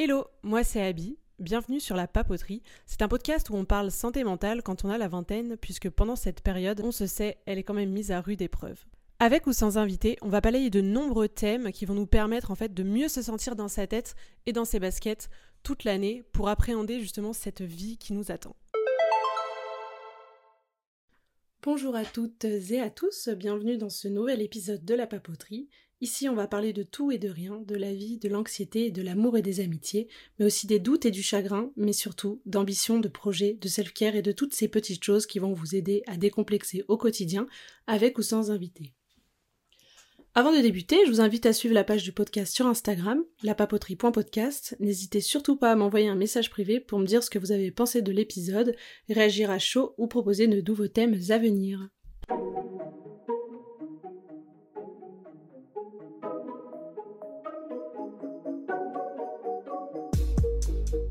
Hello, moi c'est Abby. Bienvenue sur La Papoterie. C'est un podcast où on parle santé mentale quand on a la vingtaine, puisque pendant cette période, on se sait, elle est quand même mise à rude épreuve. Avec ou sans invité, on va balayer de nombreux thèmes qui vont nous permettre en fait de mieux se sentir dans sa tête et dans ses baskets toute l'année pour appréhender justement cette vie qui nous attend. Bonjour à toutes et à tous, bienvenue dans ce nouvel épisode de La Papoterie. Ici, on va parler de tout et de rien, de la vie, de l'anxiété, de l'amour et des amitiés, mais aussi des doutes et du chagrin, mais surtout d'ambition, de projets, de self-care et de toutes ces petites choses qui vont vous aider à décomplexer au quotidien, avec ou sans invité. Avant de débuter, je vous invite à suivre la page du podcast sur Instagram, lapapoterie.podcast. N'hésitez surtout pas à m'envoyer un message privé pour me dire ce que vous avez pensé de l'épisode, réagir à chaud ou proposer de nouveaux thèmes à venir. Bonsoir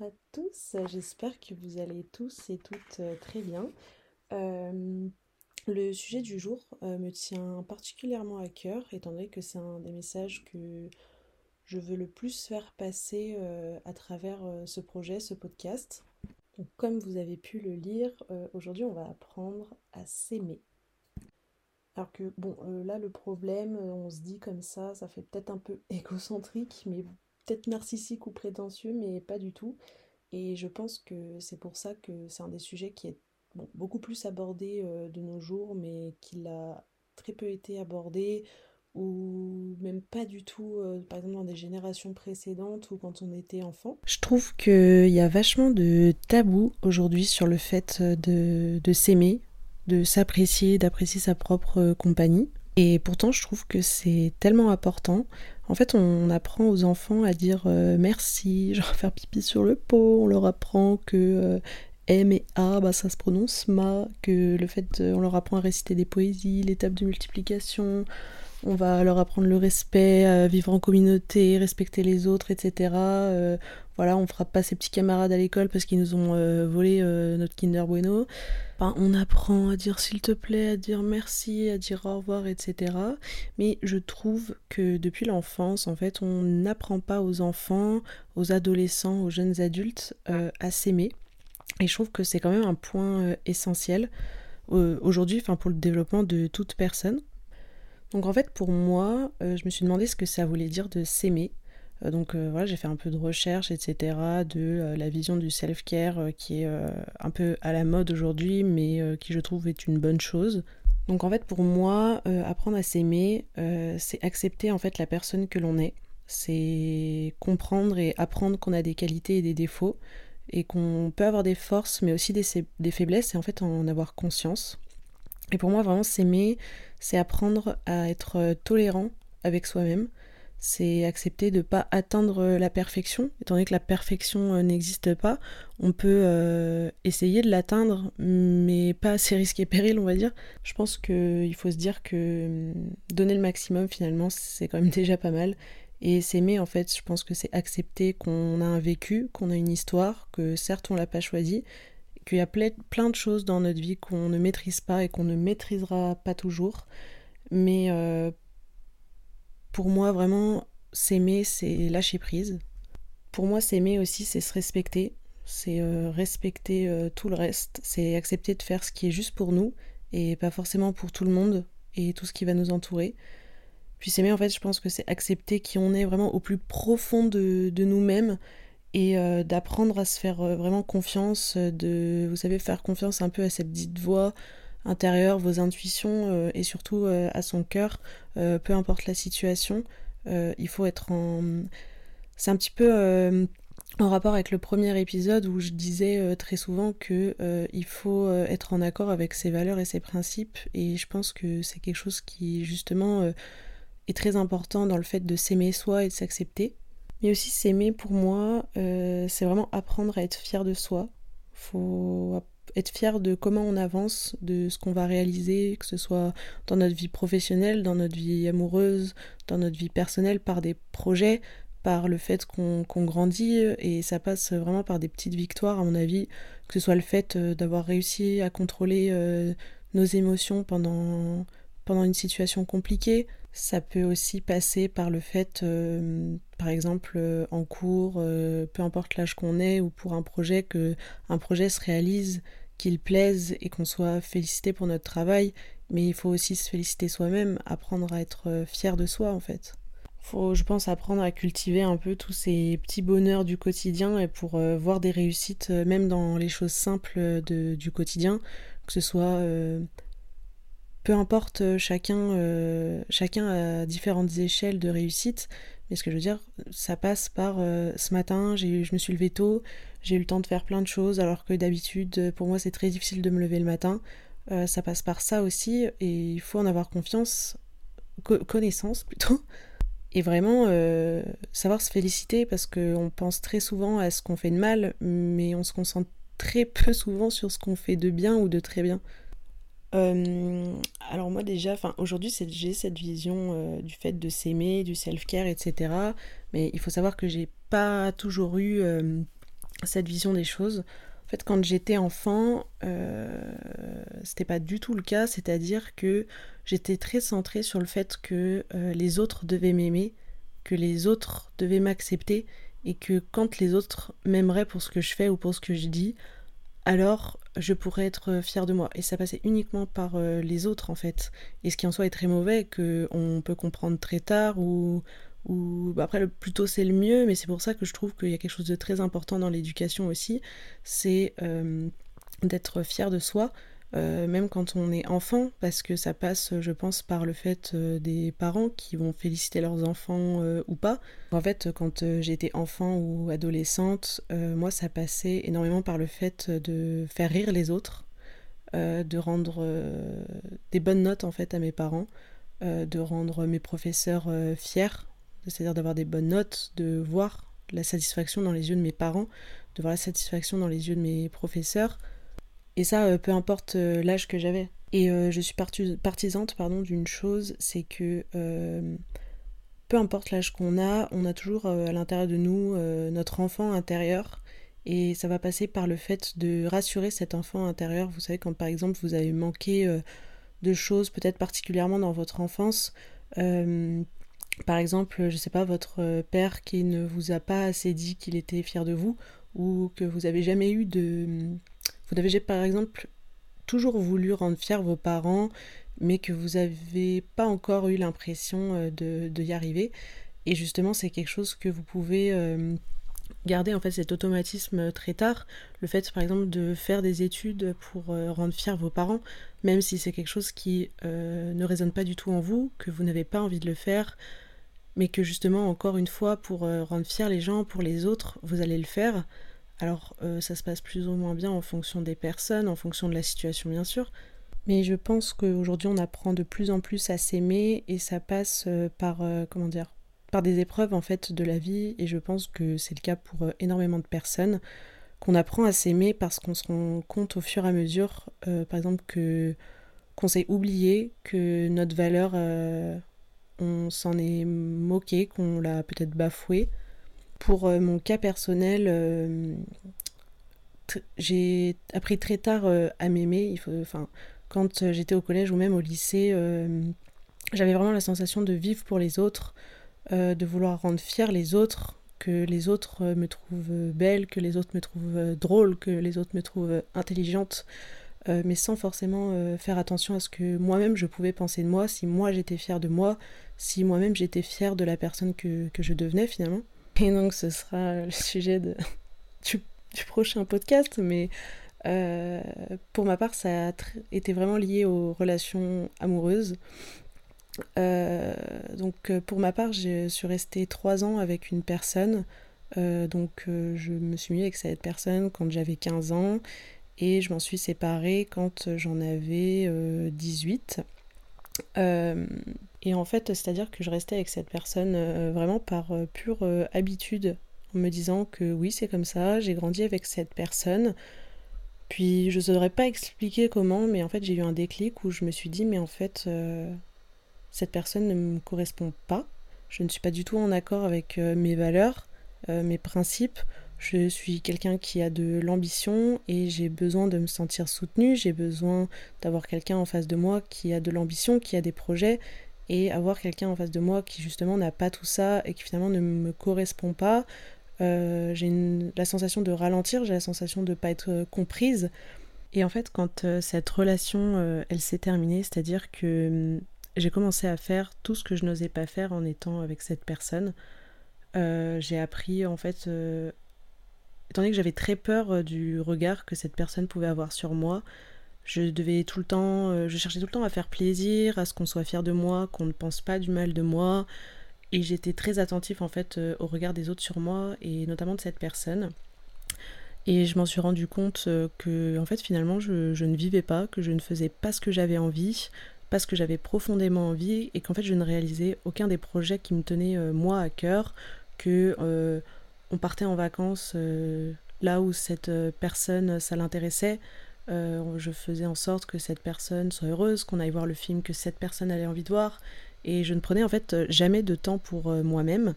à tous, j'espère que vous allez tous et toutes euh, très bien. Euh, le sujet du jour euh, me tient particulièrement à cœur, étant donné que c'est un des messages que je veux le plus faire passer à travers ce projet, ce podcast. comme vous avez pu le lire, aujourd'hui on va apprendre à s'aimer. Alors que, bon, là le problème, on se dit comme ça, ça fait peut-être un peu égocentrique, mais peut-être narcissique ou prétentieux, mais pas du tout. Et je pense que c'est pour ça que c'est un des sujets qui est beaucoup plus abordé euh, de nos jours, mais qui a très peu été abordé, ou même pas du tout, euh, par exemple dans des générations précédentes ou quand on était enfant. Je trouve qu'il y a vachement de tabous aujourd'hui sur le fait de, de s'aimer, de s'apprécier, d'apprécier sa propre compagnie. Et pourtant, je trouve que c'est tellement important. En fait, on apprend aux enfants à dire euh, merci, genre faire pipi sur le pot. On leur apprend que euh, M et A, bah, ça se prononce ma. Que le fait, on leur apprend à réciter des poésies, l'étape de multiplication. On va leur apprendre le respect, vivre en communauté, respecter les autres, etc. Euh, voilà, on frappe pas ses petits camarades à l'école parce qu'ils nous ont volé notre Kinder Bueno on apprend à dire s'il te plaît, à dire merci, à dire au revoir, etc. Mais je trouve que depuis l'enfance, en fait, on n'apprend pas aux enfants, aux adolescents, aux jeunes adultes euh, à s'aimer. Et je trouve que c'est quand même un point euh, essentiel euh, aujourd'hui, enfin pour le développement de toute personne. Donc en fait, pour moi, je me suis demandé ce que ça voulait dire de s'aimer. Euh, donc euh, voilà, j'ai fait un peu de recherche, etc., de euh, la vision du self-care qui est un peu à la mode aujourd'hui, mais qui je trouve est une bonne chose. Donc en fait, pour moi, apprendre à s'aimer, c'est accepter en fait la personne que l'on est. C'est comprendre et apprendre qu'on a des qualités et des défauts et qu'on peut avoir des forces mais aussi des, des, faiblesses et en fait en avoir conscience. Et pour moi, vraiment, s'aimer, c'est apprendre à être tolérant avec soi-même, c'est accepter de ne pas atteindre la perfection, étant donné que la perfection euh, n'existe pas. On peut euh, essayer de l'atteindre, mais pas assez risqué péril, on va dire. Je pense qu'il faut se dire que hum, donner le maximum, finalement, c'est quand même déjà pas mal. Et s'aimer, en fait, je pense que c'est accepter qu'on a un vécu, qu'on a une histoire, que certes on l'a pas choisi, qu'il y a plein de choses dans notre vie qu'on ne maîtrise pas et qu'on ne maîtrisera pas toujours. Mais euh, pour moi, vraiment, s'aimer, c'est lâcher prise. Pour moi, s'aimer aussi, c'est se respecter. C'est euh, respecter euh, tout le reste. C'est accepter de faire ce qui est juste pour nous et pas forcément pour tout le monde et tout ce qui va nous entourer. Puis s'aimer, en fait, je pense que c'est accepter qui on est vraiment au plus profond de, nous-mêmes et euh, d'apprendre à se faire vraiment confiance, de, vous savez, faire confiance un peu à cette petite voix intérieur, vos intuitions euh, et surtout euh, à son cœur, euh, peu importe la situation. il faut être en... C'est un petit peu en rapport avec le premier épisode où je disais très souvent que il faut être en accord avec ses valeurs et ses principes et je pense que c'est quelque chose qui justement est très important dans le fait de s'aimer soi et de s'accepter. Mais aussi s'aimer pour moi, c'est vraiment apprendre à être fier de soi. Faut être fier de comment on avance, de ce qu'on va réaliser, que ce soit dans notre vie professionnelle, dans notre vie amoureuse, dans notre vie personnelle, par des projets, par le fait qu'on grandit, et ça passe vraiment par des petites victoires, à mon avis, que ce soit le fait euh, d'avoir réussi à contrôler euh, nos émotions pendant, pendant une situation compliquée. Ça peut aussi passer par le fait, euh, par exemple, en cours, peu importe l'âge qu'on est, ou pour un projet, que un projet se réalise, qu'il plaise et qu'on soit félicité pour notre travail. Mais il faut aussi se féliciter soi-même, apprendre à être fier de soi en fait faut, je pense, apprendre à cultiver un peu tous ces petits bonheurs du quotidien et pour euh, voir des réussites, euh, même dans les choses simples de, du quotidien, que ce soit. Euh, peu importe, chacun, chacun a différentes échelles de réussite, mais ce que je veux dire, ça passe par ce matin, je me suis levé tôt, j'ai eu le temps de faire plein de choses, alors que d'habitude, pour moi, c'est très difficile de me lever le matin. ça passe par ça aussi, et il faut en avoir confiance, connaissance plutôt, et vraiment euh, savoir se féliciter parce qu'on pense très souvent à ce qu'on fait de mal, mais on se concentre très peu souvent sur ce qu'on fait de bien ou de très bien. Euh, alors moi déjà, aujourd'hui j'ai cette vision euh, du fait de s'aimer, du self-care, etc. Mais il faut savoir que j'ai pas toujours eu cette vision des choses. En fait, quand j'étais enfant, c'était pas du tout le cas, c'est-à-dire que j'étais très centrée sur le fait que euh, les autres devaient m'aimer, que les autres devaient m'accepter, et que quand les autres m'aimeraient pour ce que je fais ou pour ce que je dis, alors je pourrais être fière de moi. Et ça passait uniquement par euh, les autres en fait. Et ce qui en soi est très mauvais, qu'on peut comprendre très tard ou, ou bah, après le plus tôt c'est le mieux, mais c'est pour ça que je trouve qu'il y a quelque chose de très important dans l'éducation aussi, c'est euh, d'être fier de soi, euh, même quand on est enfant, parce que ça passe, je pense, par le fait euh, des parents qui vont féliciter leurs enfants euh, ou pas. En fait, quand j'étais enfant ou adolescente, moi, ça passait énormément par le fait de faire rire les autres, de rendre des bonnes notes en fait à mes parents, de rendre mes professeurs fiers, c'est-à-dire d'avoir des bonnes notes, de voir la satisfaction dans les yeux de mes parents, de voir la satisfaction dans les yeux de mes professeurs. Et ça, euh, peu importe euh, l'âge que j'avais. Et euh, je suis partisante pardon, d'une chose, c'est que peu importe l'âge qu'on a, on a toujours à l'intérieur de nous notre enfant intérieur. Et ça va passer par le fait de rassurer cet enfant intérieur. Vous savez, quand par exemple vous avez manqué de choses, peut-être particulièrement dans votre enfance, par exemple, je sais pas, votre père qui ne vous a pas assez dit qu'il était fier de vous, ou que vous avez jamais eu de vous avez par exemple toujours voulu rendre fiers vos parents, mais que vous n'avez pas encore eu l'impression euh, de, y arriver. Et justement, c'est quelque chose que vous pouvez euh, garder en fait cet automatisme très tard. Le fait par exemple de faire des études pour euh, rendre fiers vos parents, même si c'est quelque chose qui ne résonne pas du tout en vous, que vous n'avez pas envie de le faire, mais que justement encore une fois pour rendre fiers les gens, pour les autres, vous allez le faire. Alors euh, ça se passe plus ou moins bien en fonction des personnes, en fonction de la situation bien sûr. Mais je pense qu'aujourd'hui on apprend de plus en plus à s'aimer et ça passe euh, par euh, par des épreuves en fait de la vie et je pense que c'est le cas pour énormément de personnes qu'on apprend à s'aimer parce qu'on se rend compte au fur et à mesure par exemple qu'on s'est oublié que notre valeur on s'en est moqué qu'on l'a peut-être bafoué pour euh, mon cas personnel, euh, j'ai appris très tard euh, à m'aimer. Enfin, quand j'étais au collège ou même au lycée, j'avais vraiment la sensation de vivre pour les autres, de vouloir rendre fiers les autres, que les autres me trouvent belle, que les autres me trouvent drôle, que les autres me trouvent intelligente, mais sans forcément faire attention à ce que moi-même je pouvais penser de moi, si moi j'étais fière de moi, si moi-même j'étais fière de la personne que je devenais finalement. Et donc ce sera le sujet du, prochain podcast, mais euh, pour ma part, ça a été vraiment lié aux relations amoureuses. Euh, donc euh, pour ma part, je suis restée trois ans avec une personne. donc je me suis mis avec cette personne quand j'avais 15 ans et je m'en suis séparée quand j'en avais 18. Et en fait, c'est-à-dire que je restais avec cette personne euh, vraiment par euh, pure euh, habitude, en me disant que oui, c'est comme ça, j'ai grandi avec cette personne, Puis je ne saurais pas expliquer comment, mais en fait j'ai eu un déclic où je me suis dit mais en fait cette personne ne me correspond pas. Je ne suis pas du tout en accord avec mes valeurs, mes principes. Je suis quelqu'un qui a de l'ambition et j'ai besoin de me sentir soutenu. J'ai besoin d'avoir quelqu'un en face de moi qui a de l'ambition, qui a des projets et avoir quelqu'un en face de moi qui justement n'a pas tout ça et qui finalement ne me correspond pas, euh, j'ai la sensation de ralentir, j'ai la sensation de ne pas être euh, comprise. Et en fait, quand euh, cette relation, elle s'est terminée, c'est-à-dire que hum, j'ai commencé à faire tout ce que je n'osais pas faire en étant avec cette personne. j'ai appris, en fait, étant donné que j'avais très peur du regard que cette personne pouvait avoir sur moi, je devais tout le temps, je cherchais tout le temps à faire plaisir, à ce qu'on soit fier de moi, qu'on ne pense pas du mal de moi, et j'étais très attentif en fait euh, au regard des autres sur moi et notamment de cette personne. Et je m'en suis rendu compte euh, que en fait finalement je, je, ne vivais pas, que je ne faisais pas ce que j'avais envie, pas ce que j'avais profondément envie et qu'en fait je ne réalisais aucun des projets qui me tenaient euh, moi à cœur, que on partait en vacances là où cette personne ça l'intéressait. Je faisais en sorte que cette personne soit heureuse, qu'on aille voir le film que cette personne avait envie de voir, et je ne prenais en fait euh, jamais de temps pour euh, moi-même.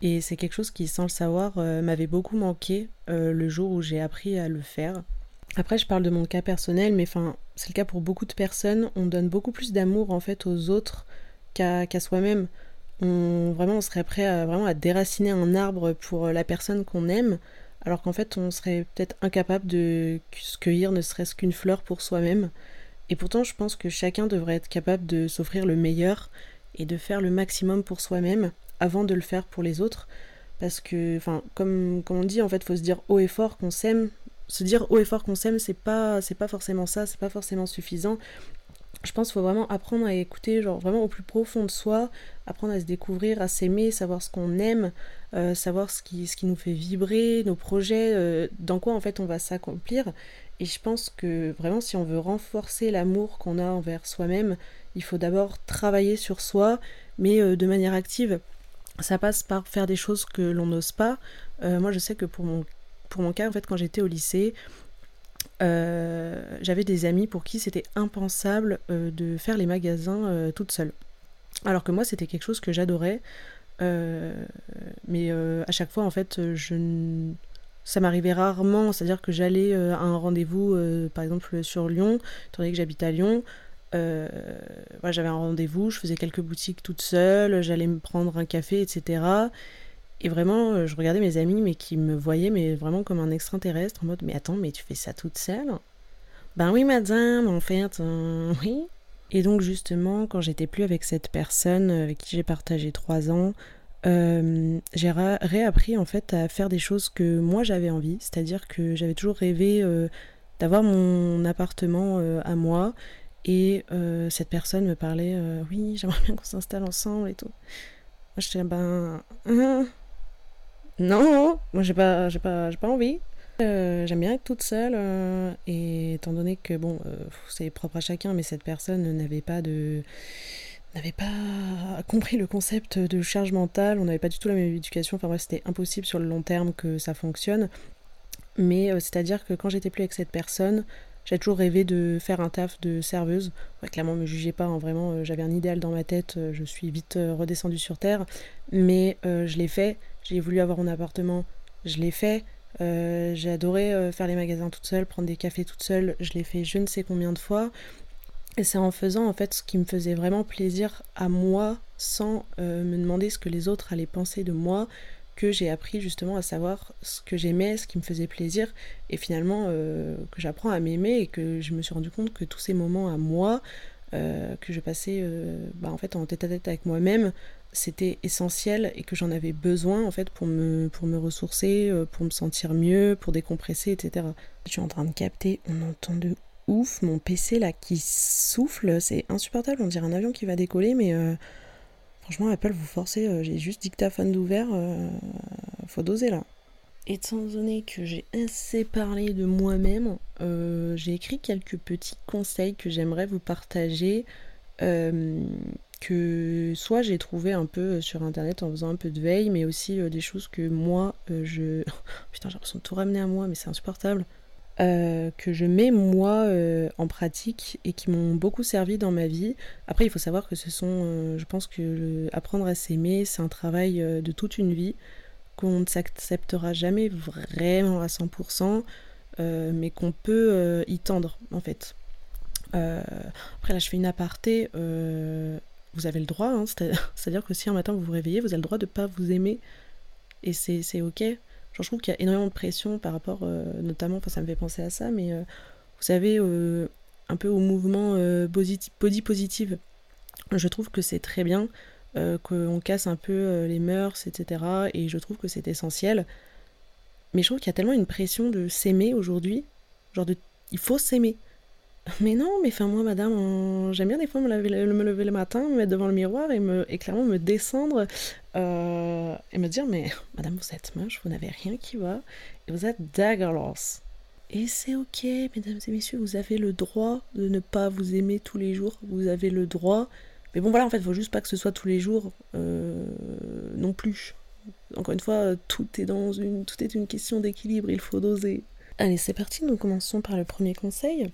Et c'est quelque chose qui, sans le savoir, euh, m'avait beaucoup manqué le jour où j'ai appris à le faire. Après, je parle de mon cas personnel, mais enfin, c'est le cas pour beaucoup de personnes. On donne beaucoup plus d'amour en fait aux autres qu'à soi-même. On, vraiment, on serait prêt vraiment à déraciner un arbre pour la personne qu'on aime, alors qu'en fait, on serait peut-être incapable de cueillir ne serait-ce qu'une fleur pour soi-même. Et pourtant, je pense que chacun devrait être capable de s'offrir le meilleur et de faire le maximum pour soi-même avant de le faire pour les autres. Parce que, enfin, comme, comme on dit, en fait, faut se dire haut et fort qu'on s'aime. Se dire haut et fort qu'on s'aime, c'est pas, c'est pas forcément ça, c'est pas forcément suffisant. Je pense qu'il faut vraiment apprendre à écouter, genre vraiment au plus profond de soi, apprendre à se découvrir, à s'aimer, savoir ce qu'on aime, euh, savoir ce qui, nous fait vibrer, nos projets, euh, dans quoi en fait on va s'accomplir. Et je pense que vraiment, si on veut renforcer l'amour qu'on a envers soi-même, il faut d'abord travailler sur soi, mais euh, de manière active. Ça passe par faire des choses que l'on n'ose pas. Moi, je sais que pour mon, pour mon cas, en fait, quand j'étais au lycée, j'avais des amis pour qui c'était impensable de faire les magasins toute seule. Alors que moi, c'était quelque chose que j'adorais. mais à chaque fois, en fait, je ça m'arrivait rarement, c'est-à-dire que j'allais à un rendez-vous, par exemple sur Lyon, étant donné que j'habite à Lyon, euh, j'avais un rendez-vous, je faisais quelques boutiques toute seule, j'allais me prendre un café, etc. Et vraiment, euh, je regardais mes amis, mais qui me voyaient, mais vraiment comme un extraterrestre, en mode, mais attends, mais tu fais ça toute seule? Ben oui, madame, en fait, euh, oui. Et donc, justement, quand j'étais plus avec cette personne avec qui j'ai partagé trois ans, j'ai réappris en fait à faire des choses que moi j'avais envie, c'est-à-dire que j'avais toujours rêvé d'avoir mon appartement à moi et euh, cette personne me parlait, euh, oui, j'aimerais bien qu'on s'installe ensemble et tout. Moi, j'étais ben. Hein, non, moi, j'ai pas, j'ai pas, j'ai pas envie. Euh, j'aime bien être toute seule. et étant donné que, bon, c'est propre à chacun, mais cette personne n'avait pas de n'avait pas compris le concept de charge mentale, on n'avait pas du tout la même éducation, enfin bref, c'était impossible sur le long terme que ça fonctionne. Mais c'est-à-dire que quand j'étais plus avec cette personne, j'ai toujours rêvé de faire un taf de serveuse. Ouais, clairement, me jugez pas, hein, vraiment, euh, j'avais un idéal dans ma tête, euh, je suis vite euh, redescendue sur terre. Mais je l'ai fait, j'ai voulu avoir un appartement, je l'ai fait. j'ai adoré faire les magasins toute seule, prendre des cafés toute seule, je l'ai fait je ne sais combien de fois. Et c'est en faisant en fait ce qui me faisait vraiment plaisir à moi, sans me demander ce que les autres allaient penser de moi, que j'ai appris justement à savoir ce que j'aimais, ce qui me faisait plaisir, et finalement euh, que j'apprends à m'aimer et que je me suis rendu compte que tous ces moments à moi, euh, que je passais euh, bah, en fait en tête à tête avec moi-même, c'était essentiel et que j'en avais besoin en fait pour me, pour me ressourcer, pour me sentir mieux, pour décompresser, etc. Je suis en train de capter, on entend de ouf mon PC là qui souffle, c'est insupportable, on dirait un avion qui va décoller, mais Franchement, Apple, vous forcez, euh, j'ai juste dictaphone d'ouvert, euh, faut doser là. Étant donné que j'ai assez parlé de moi-même, euh, j'ai écrit quelques petits conseils que j'aimerais vous partager, que soit j'ai trouvé un peu sur internet en faisant un peu de veille, mais aussi des choses que moi je. Putain, j'ai l'impression de tout ramener à moi, mais c'est insupportable. euh, que je mets moi euh, en pratique et qui m'ont beaucoup servi dans ma vie. Après, il faut savoir que ce sont, euh, je pense que apprendre à s'aimer, c'est un travail de toute une vie qu'on ne s'acceptera jamais vraiment à 100%, mais qu'on peut y tendre en fait. après là, je fais une aparté. Vous avez le droit, hein, c'est-à-dire que si un matin vous vous réveillez, vous avez le droit de pas vous aimer et c'est ok je trouve qu'il y a énormément de pression par rapport, euh, notamment, enfin, ça me fait penser à ça, mais euh, vous savez, euh, un peu au mouvement body positive. Je trouve que c'est très bien, qu'on casse un peu les mœurs, etc. Et je trouve que c'est essentiel. Mais je trouve qu'il y a tellement une pression de s'aimer aujourd'hui, genre de, il faut s'aimer. Mais non, mais enfin moi madame, j'aime bien des fois me lever, le matin, me mettre devant le miroir et, me, clairement me descendre euh, et me dire mais madame vous êtes moche, vous n'avez rien qui va et vous êtes daggerless. Et c'est ok mesdames et messieurs, vous avez le droit de ne pas vous aimer tous les jours, vous avez le droit. Mais bon voilà en fait, il faut juste pas que ce soit tous les jours euh, non plus. Encore une fois, tout est dans une, tout est une question d'équilibre, il faut doser. Allez, c'est parti, nous commençons par le premier conseil.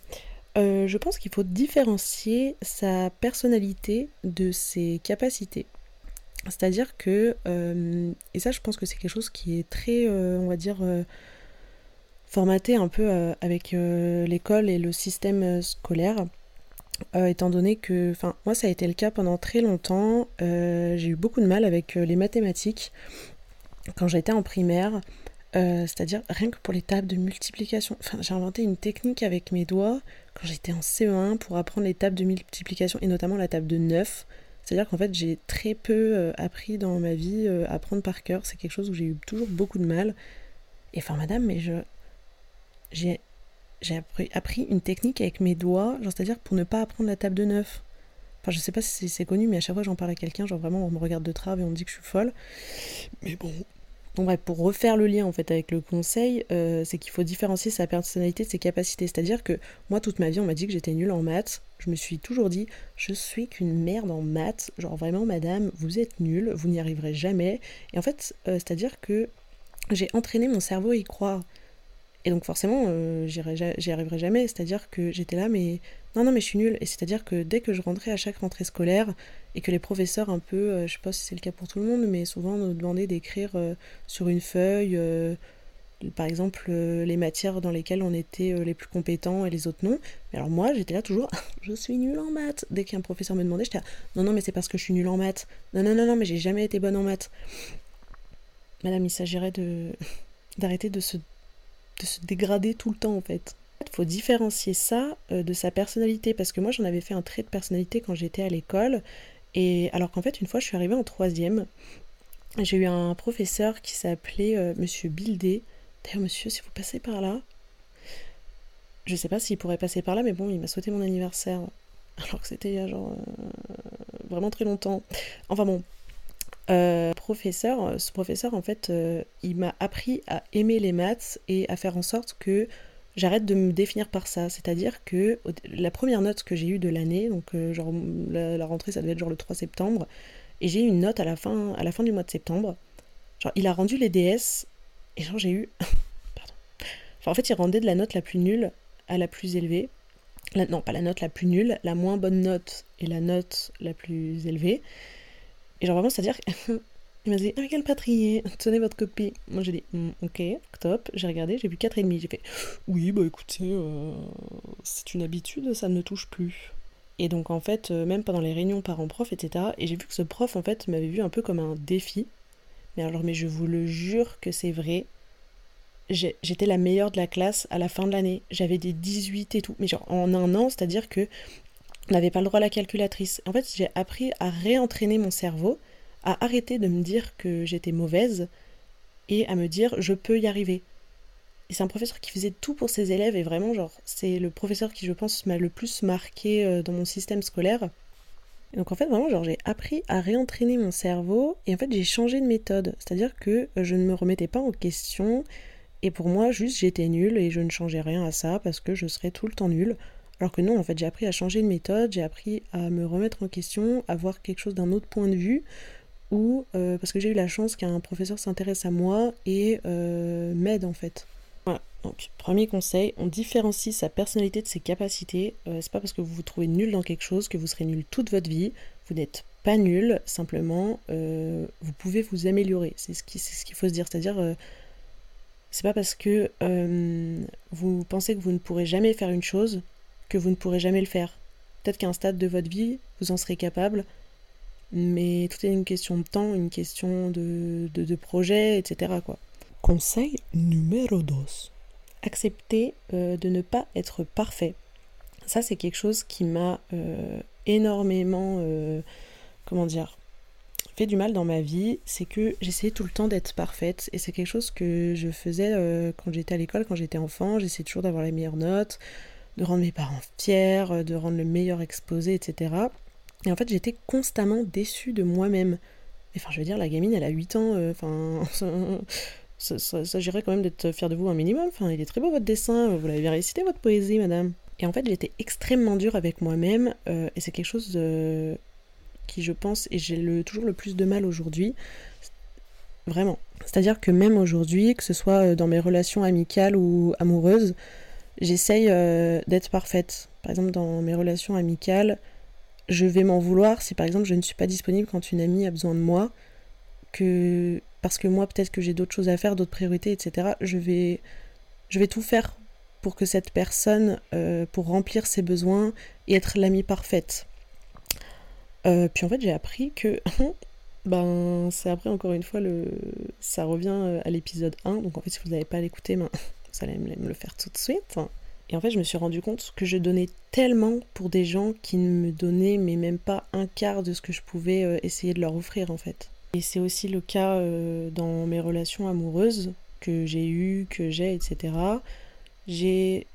Euh, je pense qu'il faut différencier sa personnalité de ses capacités. C'est-à-dire que, euh, et ça je pense que c'est quelque chose qui est très, euh, on va dire, formaté un peu avec l'école et le système scolaire, étant donné que, enfin, moi ça a été le cas pendant très longtemps, j'ai eu beaucoup de mal avec les mathématiques quand j'étais en primaire. c'est-à-dire rien que pour les tables de multiplication. Enfin, j'ai inventé une technique avec mes doigts quand j'étais en CE1 pour apprendre les tables de multiplication et notamment la table de 9. C'est-à-dire qu'en fait, j'ai très peu euh, appris dans ma vie euh, à apprendre par cœur. C'est quelque chose où j'ai eu toujours beaucoup de mal. Et enfin, madame, mais je. J'ai. J'ai appris, une technique avec mes doigts, c'est-à-dire pour ne pas apprendre la table de 9. Enfin, je sais pas si c'est connu, mais à chaque fois j'en parle à quelqu'un, genre vraiment on me regarde de travers et on me dit que je suis folle. Mais bon, Bon bref, pour refaire le lien en fait avec le conseil, euh, c'est qu'il faut différencier sa personnalité de ses capacités. C'est-à-dire que moi toute ma vie on m'a dit que j'étais nulle en maths. Je me suis toujours dit je suis qu'une merde en maths. Genre vraiment madame, vous êtes nulle, vous n'y arriverez jamais. Et en fait, euh, c'est-à-dire que j'ai entraîné mon cerveau à y croire. Et donc forcément, euh, j'y arriverai jamais. C'est-à-dire que j'étais là, mais non, non, mais je suis nulle. Et c'est-à-dire que dès que je rentrais à chaque rentrée scolaire et que les professeurs un peu, euh, je sais pas si c'est le cas pour tout le monde, mais souvent nous demandaient d'écrire euh, sur une feuille, par exemple, les matières dans lesquelles on était les plus compétents et les autres non. Mais alors moi, j'étais là toujours, je suis nulle en maths. Dès qu'un professeur me demandait, j'étais là, non, non, mais c'est parce que je suis nulle en maths. Non, non, non, non, mais j'ai jamais été bonne en maths. Madame, il s'agirait de d'arrêter de se de se dégrader tout le temps en fait. Il faut différencier ça euh, de sa personnalité parce que moi j'en avais fait un trait de personnalité quand j'étais à l'école et alors qu'en fait une fois je suis arrivée en troisième j'ai eu un professeur qui s'appelait euh, Monsieur Bildé. D'ailleurs monsieur si vous passez par là je sais pas s'il pourrait passer par là mais bon il m'a souhaité mon anniversaire alors que c'était il y a genre euh, vraiment très longtemps. Enfin bon, euh, professeur, ce professeur, en fait, il m'a appris à aimer les maths et à faire en sorte que j'arrête de me définir par ça. C'est-à-dire que la première note que j'ai eue de l'année, donc euh, genre la, rentrée, ça devait être genre le 3 septembre, et j'ai eu une note à la fin, du mois de septembre. Genre, il a rendu les DS, et genre j'ai eu... Pardon. Enfin, en fait, il rendait de la note la plus nulle à la plus élevée. non, pas la note la plus nulle, la moins bonne note et la note la plus élevée. Et genre vraiment, c'est-à-dire, il m'a dit, ah, quel patrier, tenez votre copie. Moi j'ai dit, mm, ok, top, j'ai regardé, j'ai vu 4,5. J'ai fait, oui, bah écoutez, euh, c'est une habitude, ça ne me touche plus. Et donc en fait, euh, même pendant les réunions parents-prof, etc., et j'ai vu que ce prof, en fait, m'avait vu un peu comme un défi. Mais alors, mais je vous le jure que c'est vrai. J'étais la meilleure de la classe à la fin de l'année. J'avais des 18 et tout. Mais genre en un an, c'est-à-dire que n'avais pas le droit à la calculatrice. En fait, j'ai appris à réentraîner mon cerveau, à arrêter de me dire que j'étais mauvaise et à me dire je peux y arriver. Et c'est un professeur qui faisait tout pour ses élèves et vraiment, genre, c'est le professeur qui, je pense, m'a le plus marqué euh, dans mon système scolaire. donc en fait, vraiment, genre, j'ai appris à réentraîner mon cerveau et en fait, j'ai changé de méthode. C'est-à-dire que je ne me remettais pas en question et pour moi, juste, j'étais nulle et je ne changeais rien à ça parce que je serais tout le temps nulle. Alors que non, en fait, j'ai appris à changer de méthode, j'ai appris à me remettre en question, à voir quelque chose d'un autre point de vue, ou euh, parce que j'ai eu la chance qu'un professeur s'intéresse à moi et euh, m'aide en fait. Voilà. Donc, premier conseil, on différencie sa personnalité de ses capacités. Euh, c'est pas parce que vous vous trouvez nul dans quelque chose que vous serez nul toute votre vie. Vous n'êtes pas nul, simplement, vous pouvez vous améliorer. C'est ce qu'il ce qu'il faut se dire. C'est-à-dire, c'est pas parce que vous pensez que vous ne pourrez jamais faire une chose que vous ne pourrez jamais le faire. Peut-être qu'à un stade de votre vie, vous en serez capable, mais tout est une question de temps, une question de, de, projet, etc. Quoi. Conseil numéro 2 accepter euh, de ne pas être parfait. Ça, c'est quelque chose qui m'a euh, énormément, euh, comment dire, fait du mal dans ma vie. C'est que j'essayais tout le temps d'être parfaite. Et c'est quelque chose que je faisais quand j'étais à l'école, quand j'étais enfant. J'essayais toujours d'avoir les meilleures notes, de rendre mes parents fiers, de rendre le meilleur exposé, etc. Et en fait, j'étais constamment déçue de moi-même. Enfin, je veux dire, la gamine, elle a 8 ans. Enfin, ça, s'agirait quand même d'être fier de vous un minimum. Enfin, il est très beau votre dessin, vous l'avez bien récité votre poésie, madame. Et en fait, j'étais extrêmement dure avec moi-même, euh, et c'est quelque chose euh, qui, je pense, et j'ai toujours le plus de mal aujourd'hui. Vraiment. C'est-à-dire que même aujourd'hui, que ce soit euh, dans mes relations amicales ou amoureuses, j'essaye d'être parfaite. Par exemple, dans mes relations amicales, je vais m'en vouloir si par exemple je ne suis pas disponible quand une amie a besoin de moi, que parce que moi peut-être que j'ai d'autres choses à faire, d'autres priorités, etc. Je vais, je vais tout faire pour que cette personne, euh, pour remplir ses besoins et être l'amie parfaite. Euh, puis en fait j'ai appris que, ben c'est après encore une fois, le, ça revient euh, à l'épisode 1, donc en fait si vous n'avez pas l'écouter, ben, vous allez me le faire tout de suite. Et en fait, je me suis rendu compte que je donnais tellement pour des gens qui ne me donnaient mais même pas un quart de ce que je pouvais essayer de leur offrir en fait. Et c'est aussi le cas euh, dans mes relations amoureuses que j'ai eues, que j'ai, etc. J'ai,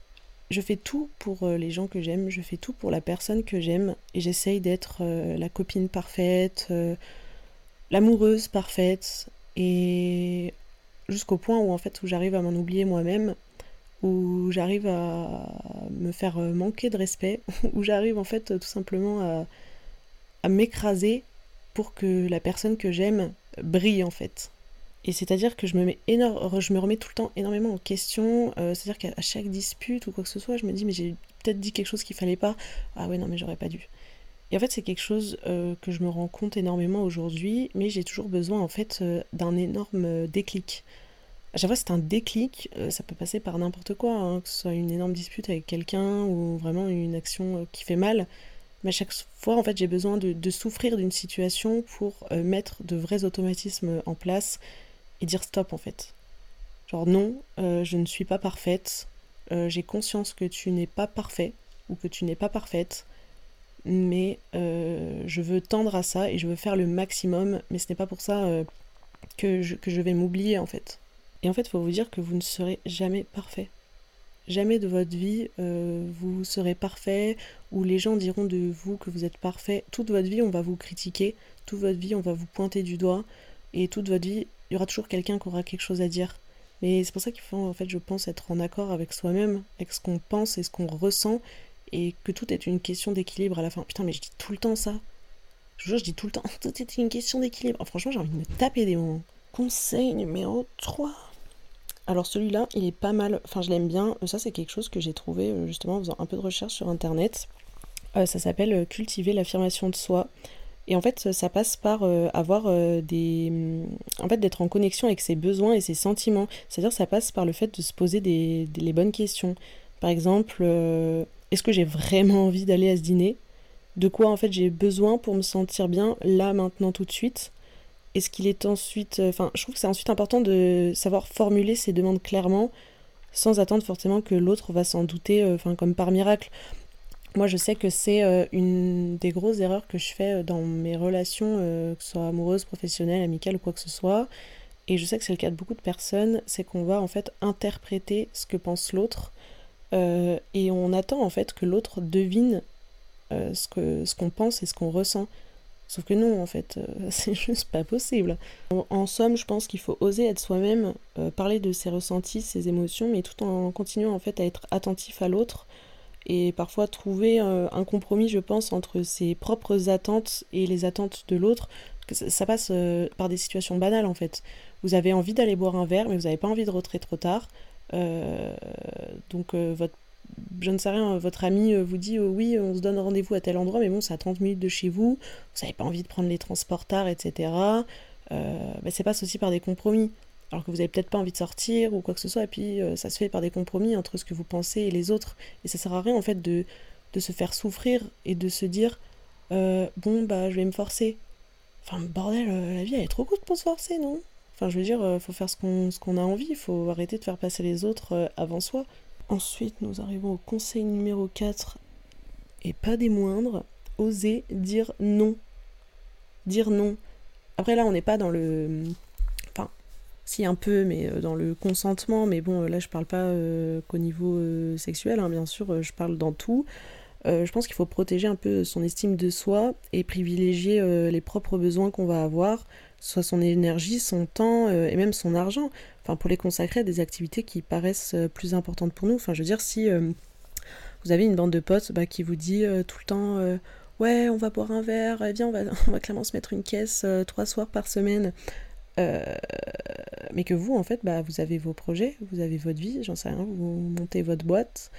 je fais tout pour euh, les gens que j'aime, je fais tout pour la personne que j'aime et j'essaye d'être euh, la copine parfaite, l'amoureuse parfaite et jusqu'au point où en fait où j'arrive à m'en oublier moi-même, où j'arrive à me faire manquer de respect, où j'arrive en fait tout simplement à, m'écraser pour que la personne que j'aime brille en fait. Et c'est-à-dire que je me, mets je me remets tout le temps énormément en question. Euh, c'est-à-dire qu'à chaque dispute ou quoi que ce soit, je me dis, mais j'ai peut-être dit quelque chose qu'il fallait pas. Ah ouais, non, mais j'aurais pas dû. Et en fait, c'est quelque chose euh, que je me rends compte énormément aujourd'hui, mais j'ai toujours besoin en fait euh, d'un énorme déclic. À chaque fois, c'est un déclic, ça peut passer par n'importe quoi, hein, que ce soit une énorme dispute avec quelqu'un ou vraiment une action qui fait mal. Mais à chaque fois, en fait, j'ai besoin de, souffrir d'une situation pour euh, mettre de vrais automatismes en place et dire stop, en fait. Genre, non, euh, je ne suis pas parfaite. Euh, j'ai conscience que tu n'es pas parfait ou que tu n'es pas parfaite. Mais je veux tendre à ça et je veux faire le maximum. Mais ce n'est pas pour ça que je vais m'oublier, en fait. Et en fait, il faut vous dire que vous ne serez jamais parfait. Jamais de votre vie euh, vous serez parfait ou les gens diront de vous que vous êtes parfait. Toute votre vie on va vous critiquer, toute votre vie on va vous pointer du doigt et toute votre vie il y aura toujours quelqu'un qui aura quelque chose à dire. Mais c'est pour ça qu'il faut en fait je pense être en accord avec soi-même, avec ce qu'on pense et ce qu'on ressent et que tout est une question d'équilibre à la fin. Putain mais je dis tout le temps ça. Je jure je dis tout le temps, tout est une question d'équilibre. franchement j'ai envie de me taper des moments. Conseil numéro 3. Alors celui-là, il est pas mal, enfin je l'aime bien. Ça c'est quelque chose que j'ai trouvé euh, justement en faisant un peu de recherche sur internet. Euh, ça s'appelle euh, cultiver l'affirmation de soi. Et en fait, ça passe par avoir des. Mm, en fait, d'être en connexion avec ses besoins et ses sentiments. C'est-à-dire, ça passe par le fait de se poser des, les bonnes questions. Par exemple, est-ce que j'ai vraiment envie d'aller à ce dîner? De quoi, en fait, j'ai besoin pour me sentir bien là, maintenant, tout de suite? Est-ce qu'il est ensuite. Euh, enfin, je trouve que c'est ensuite important de savoir formuler ses demandes clairement, sans attendre forcément que l'autre va s'en douter, euh, enfin, comme par miracle. Moi, je sais que c'est euh, une des grosses erreurs que je fais dans mes relations, que ce soit amoureuses, professionnelles, amicales ou quoi que ce soit. Et je sais que c'est le cas de beaucoup de personnes, c'est qu'on va en fait interpréter ce que pense l'autre. et on attend en fait que l'autre devine ce qu'on ce pense et ce qu'on ressent. Sauf que non, en fait, euh, c'est juste pas possible. En, somme, je pense qu'il faut oser être soi-même, euh, parler de ses ressentis, ses émotions, mais tout en continuant en fait à être attentif à l'autre et parfois trouver euh, un compromis, je pense, entre ses propres attentes et les attentes de l'autre. Ça, ça, passe par des situations banales en fait. Vous avez envie d'aller boire un verre, mais vous n'avez pas envie de rentrer trop tard. donc votre je ne sais rien, votre ami vous dit oui, on se donne rendez-vous à tel endroit, mais bon, c'est à 30 minutes de chez vous, vous n'avez pas envie de prendre les transports tard, etc. Euh, bah, c'est passe aussi par des compromis. Alors que vous n'avez peut-être pas envie de sortir ou quoi que ce soit, et puis ça se fait par des compromis entre ce que vous pensez et les autres. Et ça sert à rien en fait de, de se faire souffrir et de se dire bon bah je vais me forcer. Enfin bordel, la vie elle est trop courte pour se forcer, non? Enfin, je veux dire, faut faire ce qu'on a envie, il faut arrêter de faire passer les autres euh, avant soi. Ensuite, nous arrivons au conseil numéro 4, et pas des moindres, oser dire non. Dire non. Après, là, on n'est pas dans le. Enfin, si, un peu, mais euh, dans le consentement, mais bon, là, je parle pas euh, qu'au niveau sexuel, hein, bien sûr, je parle dans tout. je pense qu'il faut protéger un peu son estime de soi et privilégier les propres besoins qu'on va avoir soit son énergie, son temps euh, et même son argent, enfin pour les consacrer à des activités qui paraissent euh, plus importantes pour nous. Enfin, je veux dire, si euh, vous avez une bande de potes bah, qui vous dit tout le temps ouais, on va boire un verre, eh viens, on va, on va clairement se mettre une caisse trois soirs par semaine. mais que vous, en fait, bah, vous avez vos projets, vous avez votre vie, j'en sais rien, vous montez votre boîte,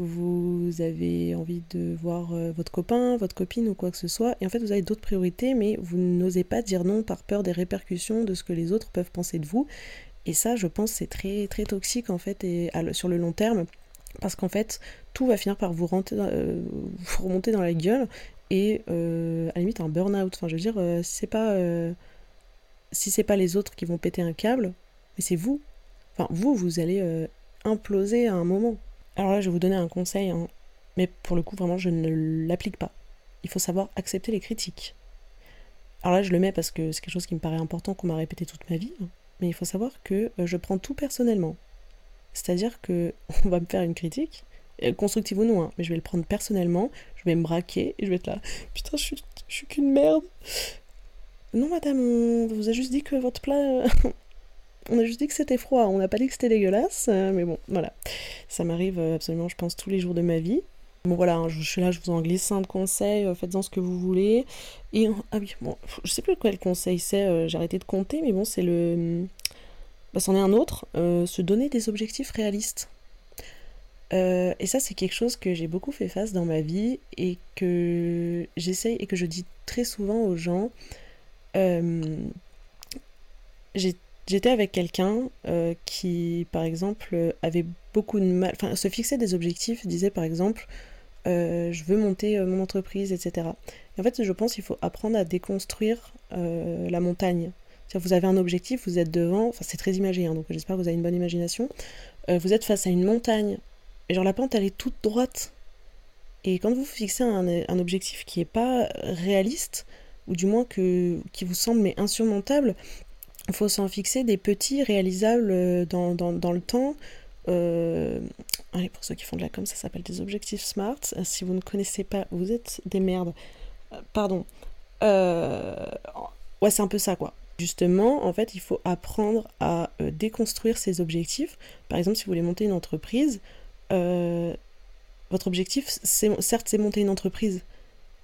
vous avez envie de voir euh, votre copain, votre copine ou quoi que ce soit, et en fait vous avez d'autres priorités, mais vous n'osez pas dire non par peur des répercussions de ce que les autres peuvent penser de vous. Et ça, je pense, c'est très très toxique en fait et sur le long terme, parce qu'en fait tout va finir par vous, euh, remonter dans la gueule et euh, à la limite un burn-out. Enfin, je veux dire, c'est pas si c'est pas les autres qui vont péter un câble, mais c'est vous. Enfin, vous, vous allez imploser à un moment. Alors là, je vais vous donner un conseil, hein, mais pour le coup, vraiment, je ne l'applique pas. Il faut savoir accepter les critiques. Alors là, je le mets parce que c'est quelque chose qui me paraît important, qu'on m'a répété toute ma vie, hein. Mais il faut savoir que euh, je prends tout personnellement. C'est-à-dire que on va me faire une critique, euh, constructive ou non, hein, mais je vais le prendre personnellement, je vais me braquer et je vais être là, putain, je suis, je suis qu'une merde. Non, madame, on vous a juste dit que votre plat, on a juste dit que c'était froid, on n'a pas dit que c'était dégueulasse, euh, mais bon, voilà. Ça m'arrive absolument, je pense, tous les jours de ma vie. Bon voilà, hein, je, suis là, je vous en glisse un de conseils, euh, faites-en ce que vous voulez. Et ah oui, bon, je sais plus quel conseil c'est, j'ai arrêté de compter, mais bon, c'est le. Bah, c'en est un autre, se donner des objectifs réalistes. et ça, c'est quelque chose que j'ai beaucoup fait face dans ma vie et que j'essaye et que je dis très souvent aux gens. J'étais avec quelqu'un euh, qui, par exemple, avait beaucoup de mal, enfin, se fixait des objectifs, disait par exemple, euh, je veux monter euh, mon entreprise, etc. Et en fait, je pense qu'il faut apprendre à déconstruire la montagne. Vous avez un objectif, vous êtes devant, enfin c'est très imagé, hein, donc j'espère que vous avez une bonne imagination. vous êtes face à une montagne, et genre la pente elle est toute droite. Et quand vous fixez un, objectif qui n'est pas réaliste, ou du moins que, qui vous semble mais insurmontable, il faut s'en fixer des petits réalisables euh, dans, dans, le temps. Euh, allez, pour ceux qui font de la com, ça s'appelle des objectifs SMART. Euh, si vous ne connaissez pas, vous êtes des merdes. pardon. ouais, c'est un peu ça, quoi. Justement, en fait, il faut apprendre à déconstruire ses objectifs. Par exemple, si vous voulez monter une entreprise, votre objectif, certes, c'est monter une entreprise.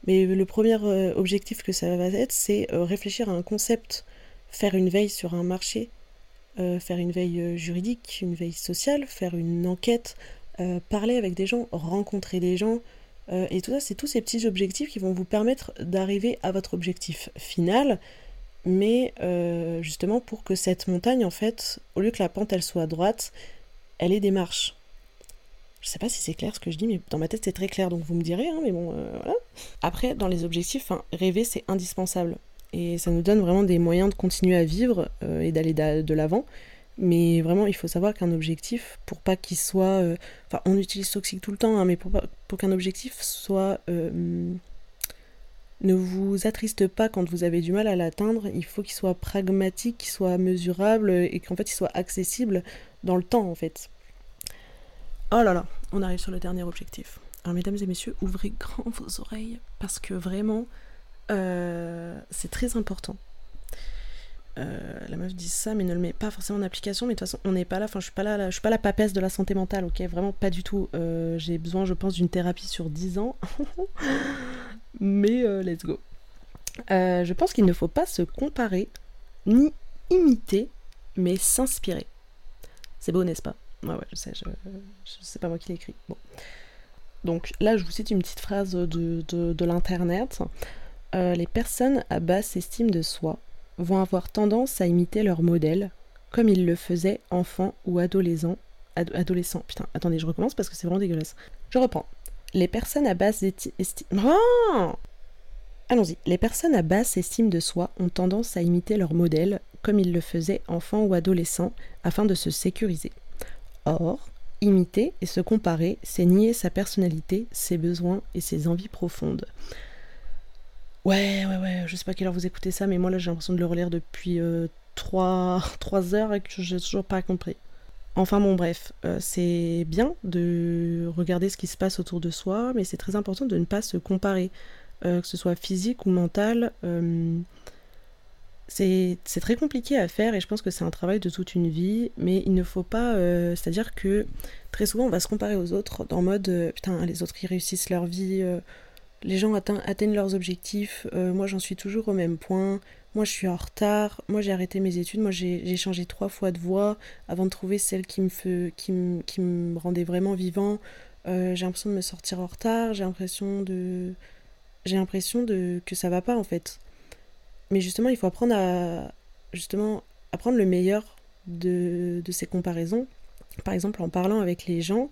Mais le premier objectif que ça va être, c'est réfléchir à un concept faire une veille sur un marché, euh, faire une veille euh, juridique, une veille sociale, faire une enquête, euh, parler avec des gens, rencontrer des gens. et tout ça, c'est tous ces petits objectifs qui vont vous permettre d'arriver à votre objectif final. Mais justement pour que cette montagne, en fait, au lieu que la pente elle soit droite, elle ait des marches. Je sais pas si c'est clair ce que je dis, mais dans ma tête c'est très clair, donc vous me direz, hein, mais bon, voilà. Après, dans les objectifs, rêver c'est indispensable. Et ça nous donne vraiment des moyens de continuer à vivre euh, et d'aller de l'avant. Mais vraiment, il faut savoir qu'un objectif, pour pas qu'il soit... Euh, enfin, on utilise toxique tout le temps, hein, mais pour, pour qu'un objectif soit... Euh, ne vous attriste pas quand vous avez du mal à l'atteindre, il faut qu'il soit pragmatique, qu'il soit mesurable et qu'en fait il soit accessible dans le temps en fait. Oh là là, on arrive sur le dernier objectif. Alors mesdames et messieurs, ouvrez grand vos oreilles parce que vraiment, euh, c'est très important. Euh, la meuf dit ça, mais ne le met pas forcément en application. Mais de toute façon, on n'est pas là. Enfin, je suis pas là, je suis pas la papesse de la santé mentale, ok? Vraiment pas du tout. Euh, j'ai besoin, je pense, d'une thérapie sur 10 ans. mais let's go. je pense qu'il ne faut pas se comparer ni imiter, mais s'inspirer. C'est beau, n'est-ce pas? Ouais, ouais, je sais, je, c'est pas moi qui l'ai. Bon. Donc là, je vous cite une petite phrase de, de, l'Internet. Euh, les personnes à basse estime de soi vont avoir tendance à imiter leur modèle, comme ils le faisaient enfants ou adolescents. Putain, attendez, je recommence parce que c'est vraiment dégueulasse. Je reprends. Les personnes à basse estime... Oh Allons-y. Les personnes à basse estime de soi ont tendance à imiter leur modèle, comme ils le faisaient enfants ou adolescents, afin de se sécuriser. Or, imiter et se comparer, c'est nier sa personnalité, ses besoins et ses envies profondes. Ouais, ouais, ouais, je sais pas quelle heure vous écoutez ça, mais moi là j'ai l'impression de le relire depuis 3, euh, heures et que j'ai toujours pas compris. Enfin bon bref, euh, c'est bien de regarder ce qui se passe autour de soi, mais c'est très important de ne pas se comparer, euh, que ce soit physique ou mental c'est très compliqué à faire et je pense que c'est un travail de toute une vie, mais il ne faut pas. Euh, c'est-à-dire que très souvent on va se comparer aux autres dans mode euh, putain, les autres qui réussissent leur vie, euh, les gens atteignent leurs objectifs, moi j'en suis toujours au même point, moi je suis en retard, moi j'ai arrêté mes études, moi j'ai changé trois fois de voie avant de trouver celle qui me, qui rendait vraiment vivant. j'ai l'impression de me sortir en retard, j'ai l'impression de. J'ai l'impression de que ça va pas en fait mais justement, il faut apprendre à justement apprendre le meilleur de, ces comparaisons. Par exemple, en parlant avec les gens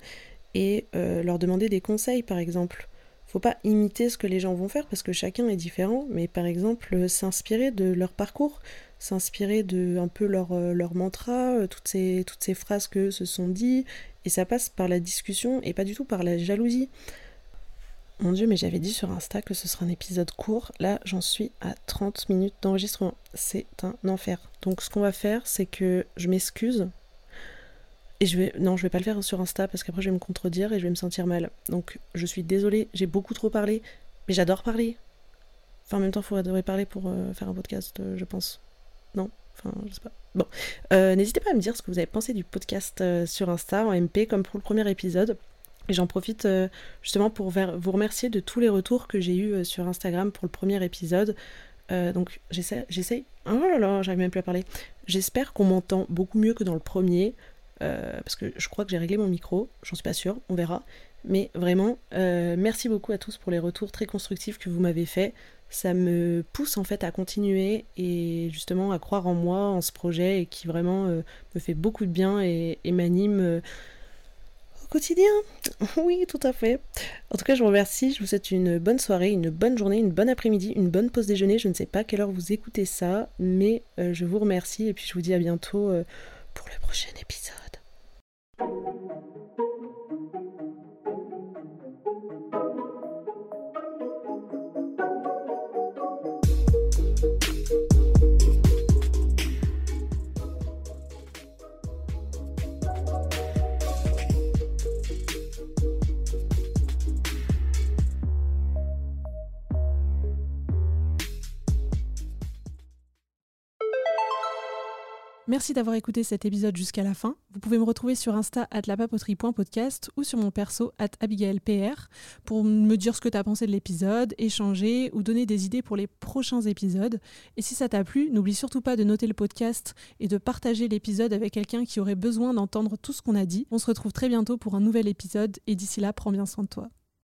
et euh, leur demander des conseils, par exemple. Faut pas imiter ce que les gens vont faire parce que chacun est différent, mais par exemple, s'inspirer de leur parcours, s'inspirer de un peu leur, euh, leur mantra, euh, toutes ces, toutes ces phrases que se sont dit, et ça passe par la discussion et pas du tout par la jalousie. Mon dieu, mais j'avais dit sur Insta que ce serait un épisode court. Là, j'en suis à 30 minutes d'enregistrement. C'est un enfer. Donc, ce qu'on va faire, c'est que je m'excuse. Et je vais. Non, je vais pas le faire sur Insta parce qu'après, je vais me contredire et je vais me sentir mal. Donc, je suis désolée, j'ai beaucoup trop parlé. Mais j'adore parler. Enfin, en même temps, il faudrait parler pour euh, faire un podcast, euh, je pense. Non? Enfin, je sais pas. Bon. Euh, n'hésitez pas à me dire ce que vous avez pensé du podcast sur Insta en MP, comme pour le premier épisode. Et j'en profite justement pour vous remercier de tous les retours que j'ai eus sur Instagram pour le premier épisode. Donc j'essaie. Oh là là, j'arrive même plus à parler. J'espère qu'on m'entend beaucoup mieux que dans le premier, parce que je crois que j'ai réglé mon micro. J'en suis pas sûre, on verra. Mais vraiment, merci beaucoup à tous pour les retours très constructifs que vous m'avez faits. Ça me pousse en fait à continuer et justement à croire en moi, en ce projet, et qui vraiment me fait beaucoup de bien et m'anime quotidien. Oui, tout à fait. En tout cas, je vous remercie. Je vous souhaite une bonne soirée, une bonne journée, une bonne après-midi, une bonne pause déjeuner. Je ne sais pas à quelle heure vous écoutez ça, mais euh, je vous remercie et puis je vous dis à bientôt euh, pour le prochain épisode. Merci d'avoir écouté cet épisode jusqu'à la fin. Vous pouvez me retrouver sur Insta at lapapoterie.podcast ou sur mon perso at abigailpr pour me dire ce que tu as pensé de l'épisode, échanger ou donner des idées pour les prochains épisodes. Et si ça t'a plu, n'oublie surtout pas de noter le podcast et de partager l'épisode avec quelqu'un qui aurait besoin d'entendre tout ce qu'on a dit. On se retrouve très bientôt pour un nouvel épisode et d'ici là, prends bien soin de toi.